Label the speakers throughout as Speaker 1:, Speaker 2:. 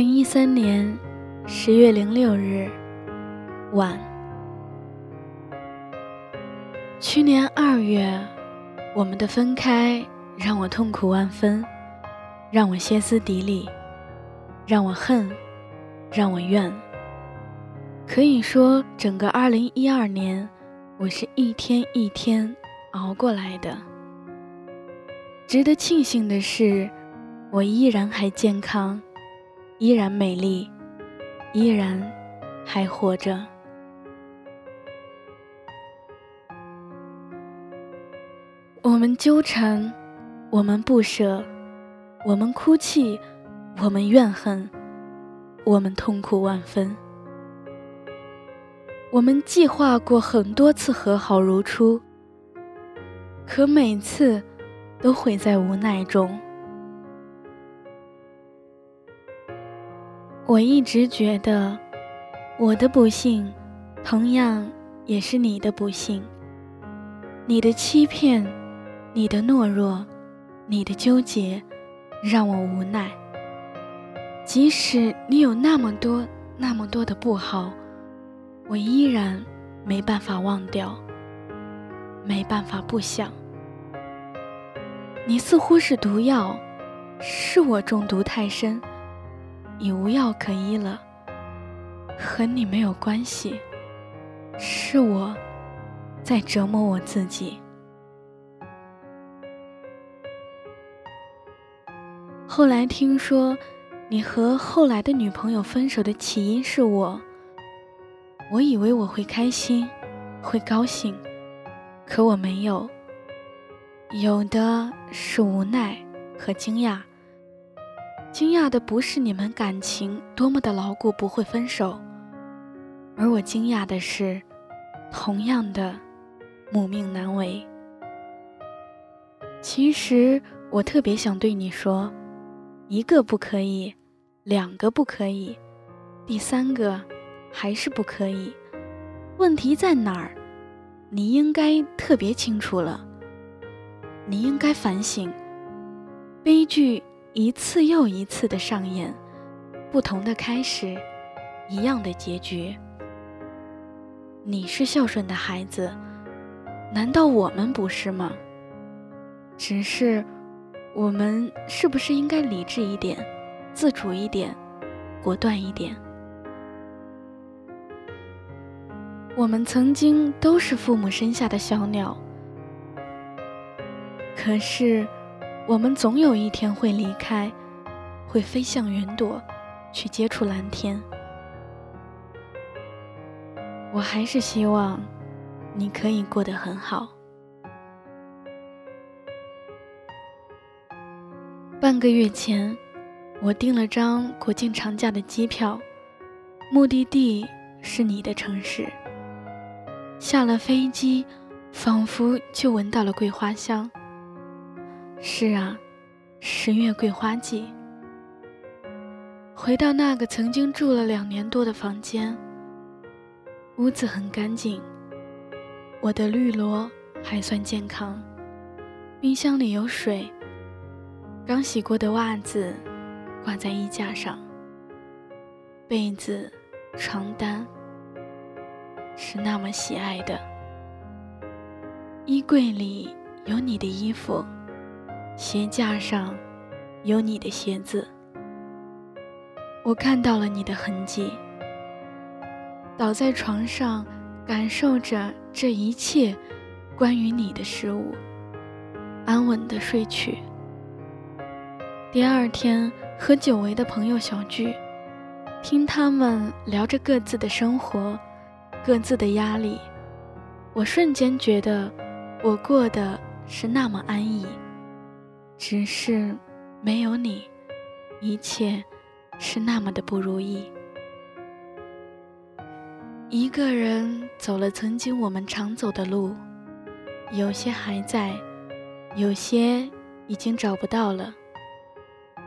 Speaker 1: 零一三年十月零六日晚，去年二月，我们的分开让我痛苦万分，让我歇斯底里，让我恨，让我怨。可以说，整个二零一二年，我是一天一天熬过来的。值得庆幸的是，我依然还健康。依然美丽，依然还活着。我们纠缠，我们不舍，我们哭泣，我们怨恨，我们痛苦万分。我们计划过很多次和好如初，可每次都毁在无奈中。我一直觉得，我的不幸，同样也是你的不幸。你的欺骗，你的懦弱，你的纠结，让我无奈。即使你有那么多、那么多的不好，我依然没办法忘掉，没办法不想。你似乎是毒药，是我中毒太深。已无药可医了，和你没有关系，是我在折磨我自己。后来听说你和后来的女朋友分手的起因是我，我以为我会开心，会高兴，可我没有，有的是无奈和惊讶。惊讶的不是你们感情多么的牢固不会分手，而我惊讶的是，同样的母命难违。其实我特别想对你说，一个不可以，两个不可以，第三个还是不可以。问题在哪儿？你应该特别清楚了。你应该反省，悲剧。一次又一次的上演，不同的开始，一样的结局。你是孝顺的孩子，难道我们不是吗？只是，我们是不是应该理智一点，自主一点，果断一点？我们曾经都是父母生下的小鸟，可是。我们总有一天会离开，会飞向云朵，去接触蓝天。我还是希望你可以过得很好。半个月前，我订了张国庆长假的机票，目的地是你的城市。下了飞机，仿佛就闻到了桂花香。是啊，十月桂花季。回到那个曾经住了两年多的房间，屋子很干净，我的绿萝还算健康，冰箱里有水，刚洗过的袜子挂在衣架上，被子、床单是那么喜爱的，衣柜里有你的衣服。鞋架上有你的鞋子，我看到了你的痕迹，倒在床上，感受着这一切关于你的事物，安稳的睡去。第二天和久违的朋友小聚，听他们聊着各自的生活，各自的压力，我瞬间觉得我过得是那么安逸，只是没有你，一切。是那么的不如意。一个人走了曾经我们常走的路，有些还在，有些已经找不到了，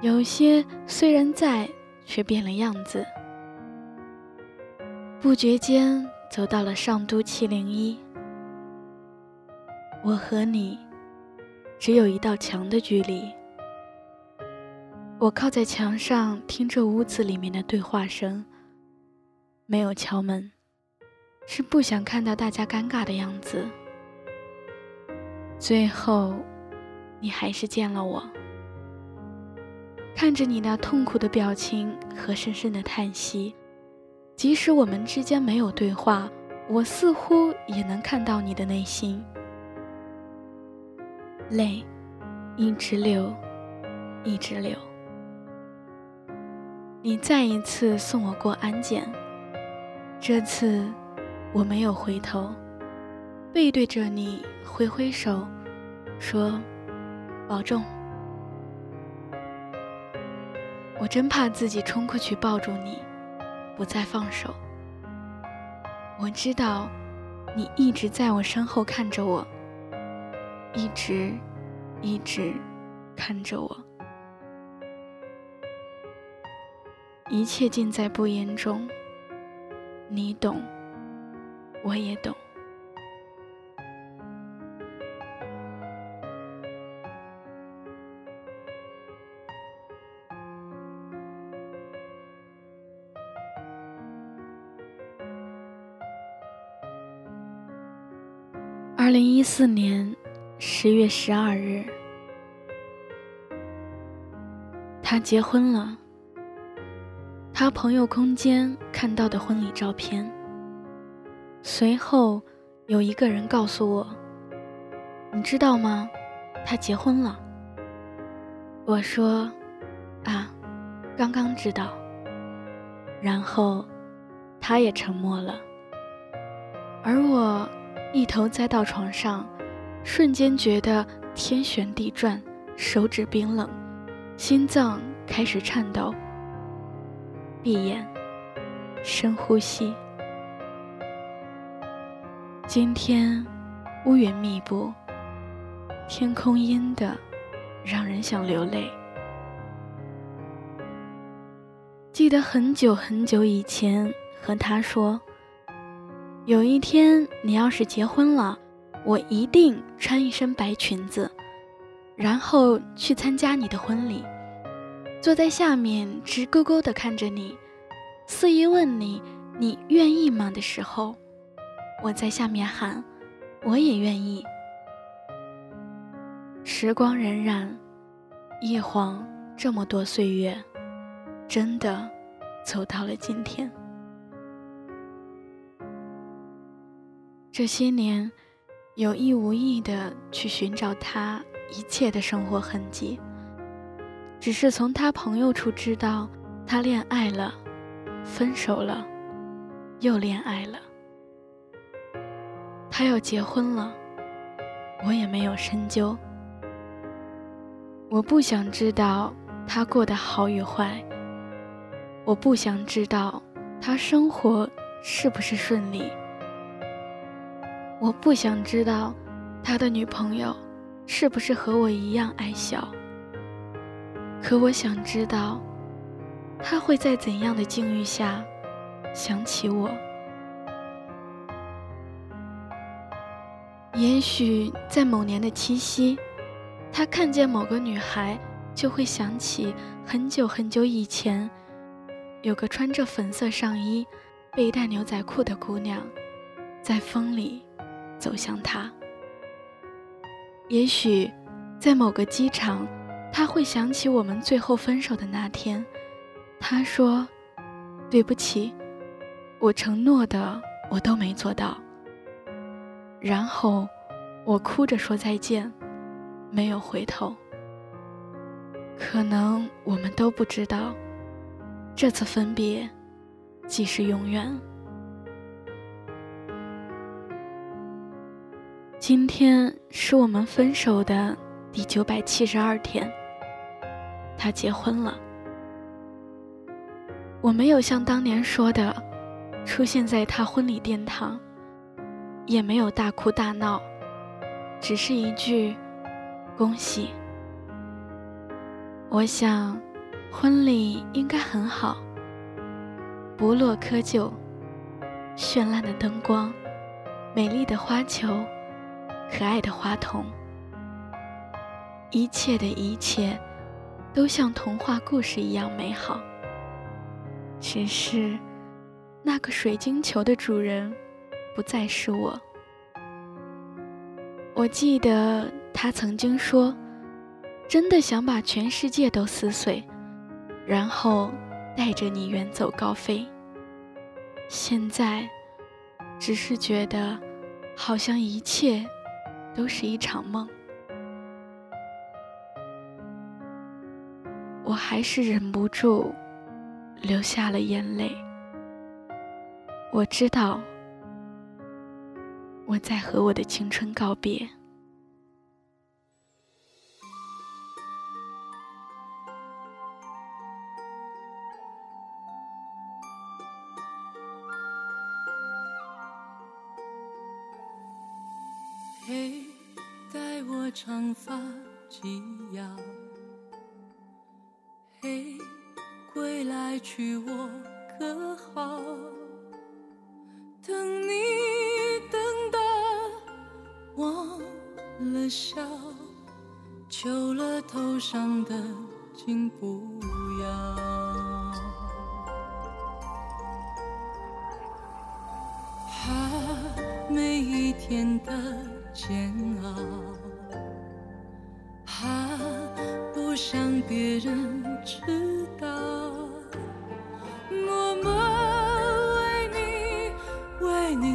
Speaker 1: 有些虽然在，却变了样子。不觉间走到了上都七零一，我和你只有一道墙的距离。我靠在墙上，听着屋子里面的对话声。没有敲门，是不想看到大家尴尬的样子。最后，你还是见了我。看着你那痛苦的表情和深深的叹息，即使我们之间没有对话，我似乎也能看到你的内心。泪，一直流，一直流。你再一次送我过安检，这次我没有回头，背对着你挥挥手，说：“保重。”我真怕自己冲过去抱住你，不再放手。我知道，你一直在我身后看着我，一直，一直看着我。一切尽在不言中，你懂，我也懂。二零一四年十月十二日，他结婚了。他朋友空间看到的婚礼照片。随后，有一个人告诉我：“你知道吗？他结婚了。”我说：“啊，刚刚知道。”然后，他也沉默了。而我一头栽到床上，瞬间觉得天旋地转，手指冰冷，心脏开始颤抖。闭眼，深呼吸。今天乌云密布，天空阴的让人想流泪。记得很久很久以前和他说，有一天你要是结婚了，我一定穿一身白裙子，然后去参加你的婚礼。坐在下面直勾勾地看着你，肆意问你“你愿意吗”的时候，我在下面喊：“我也愿意。”时光荏苒，一晃这么多岁月，真的走到了今天。这些年，有意无意的去寻找他一切的生活痕迹。只是从他朋友处知道，他恋爱了，分手了，又恋爱了。他要结婚了，我也没有深究。我不想知道他过得好与坏，我不想知道他生活是不是顺利，我不想知道他的女朋友是不是和我一样爱笑。可我想知道，他会在怎样的境遇下想起我？也许在某年的七夕，他看见某个女孩，就会想起很久很久以前，有个穿着粉色上衣、背带牛仔裤的姑娘，在风里走向他。也许在某个机场。他会想起我们最后分手的那天，他说：“对不起，我承诺的我都没做到。”然后我哭着说再见，没有回头。可能我们都不知道，这次分别即是永远。今天是我们分手的第九百七十二天。他结婚了。我没有像当年说的，出现在他婚礼殿堂，也没有大哭大闹，只是一句“恭喜”。我想，婚礼应该很好，不落窠臼，绚烂的灯光，美丽的花球。可爱的花童，一切的一切，都像童话故事一样美好。只是，那个水晶球的主人，不再是我。我记得他曾经说，真的想把全世界都撕碎，然后带着你远走高飞。现在，只是觉得，好像一切。都是一场梦，我还是忍不住流下了眼泪。我知道，我在和我的青春告别。
Speaker 2: 长发及腰。嘿，归来娶我可好？等你等到忘了笑，求了头上的金不要。怕每一天的。煎熬，别人知道，默默为你为你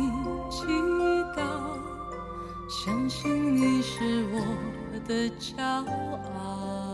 Speaker 2: 祈祷，相信你是我的骄傲，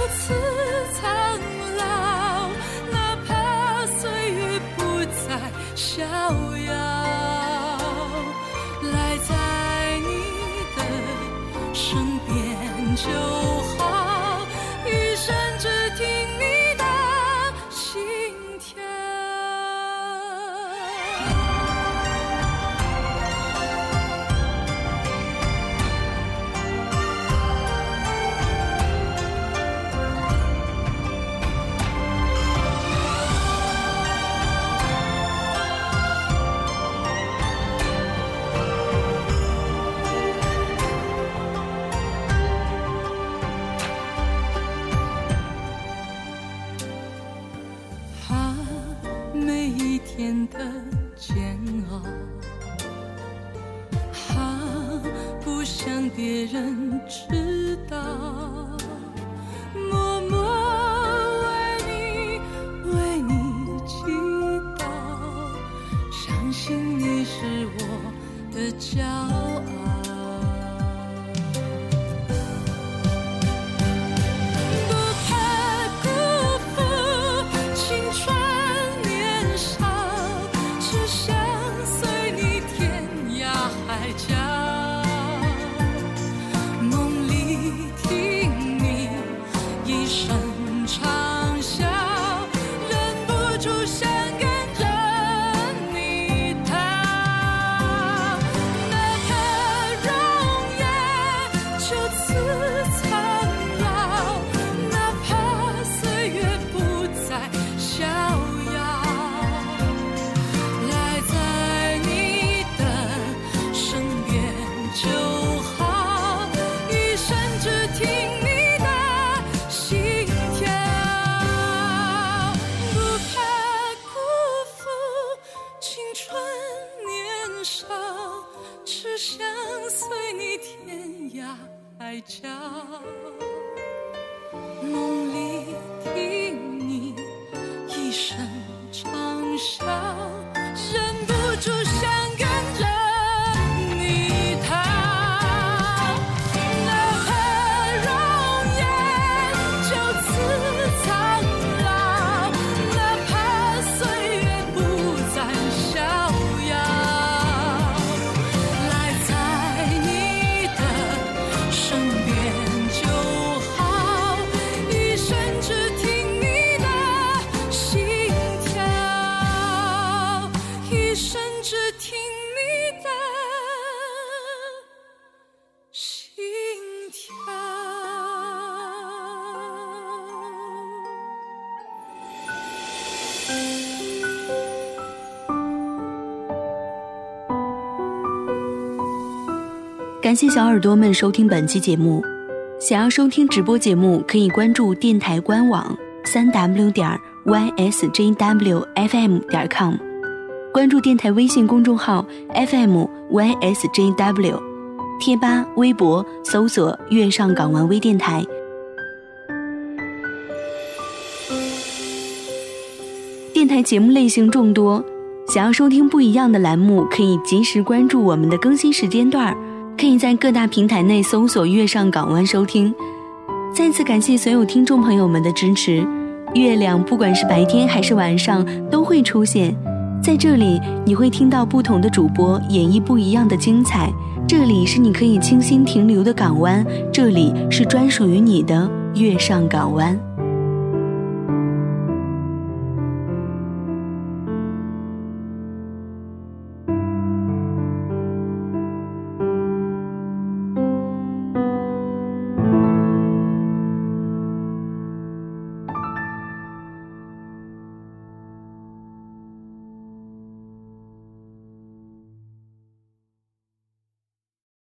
Speaker 2: 如此苍老，哪怕岁月不再逍遥，相信你是我的骄傲。笑
Speaker 3: 感谢小耳朵们收听本期节目。想要收听直播节目，可以关注电台官网三 w 点 ysjwfm 点 com，关注电台微信公众号 FM ysjw，贴吧、微博搜索“月上港湾微电台”。电台节目类型众多，想要收听不一样的栏目，可以及时关注我们的更新时间段。可以在各大平台内搜索“月上港湾”收听。再次感谢所有听众朋友们的支持。月亮不管是白天还是晚上都会出现在这里，你会听到不同的主播演绎不一样的精彩。这里是你可以清新停留的港湾，这里是专属于你的月上港湾。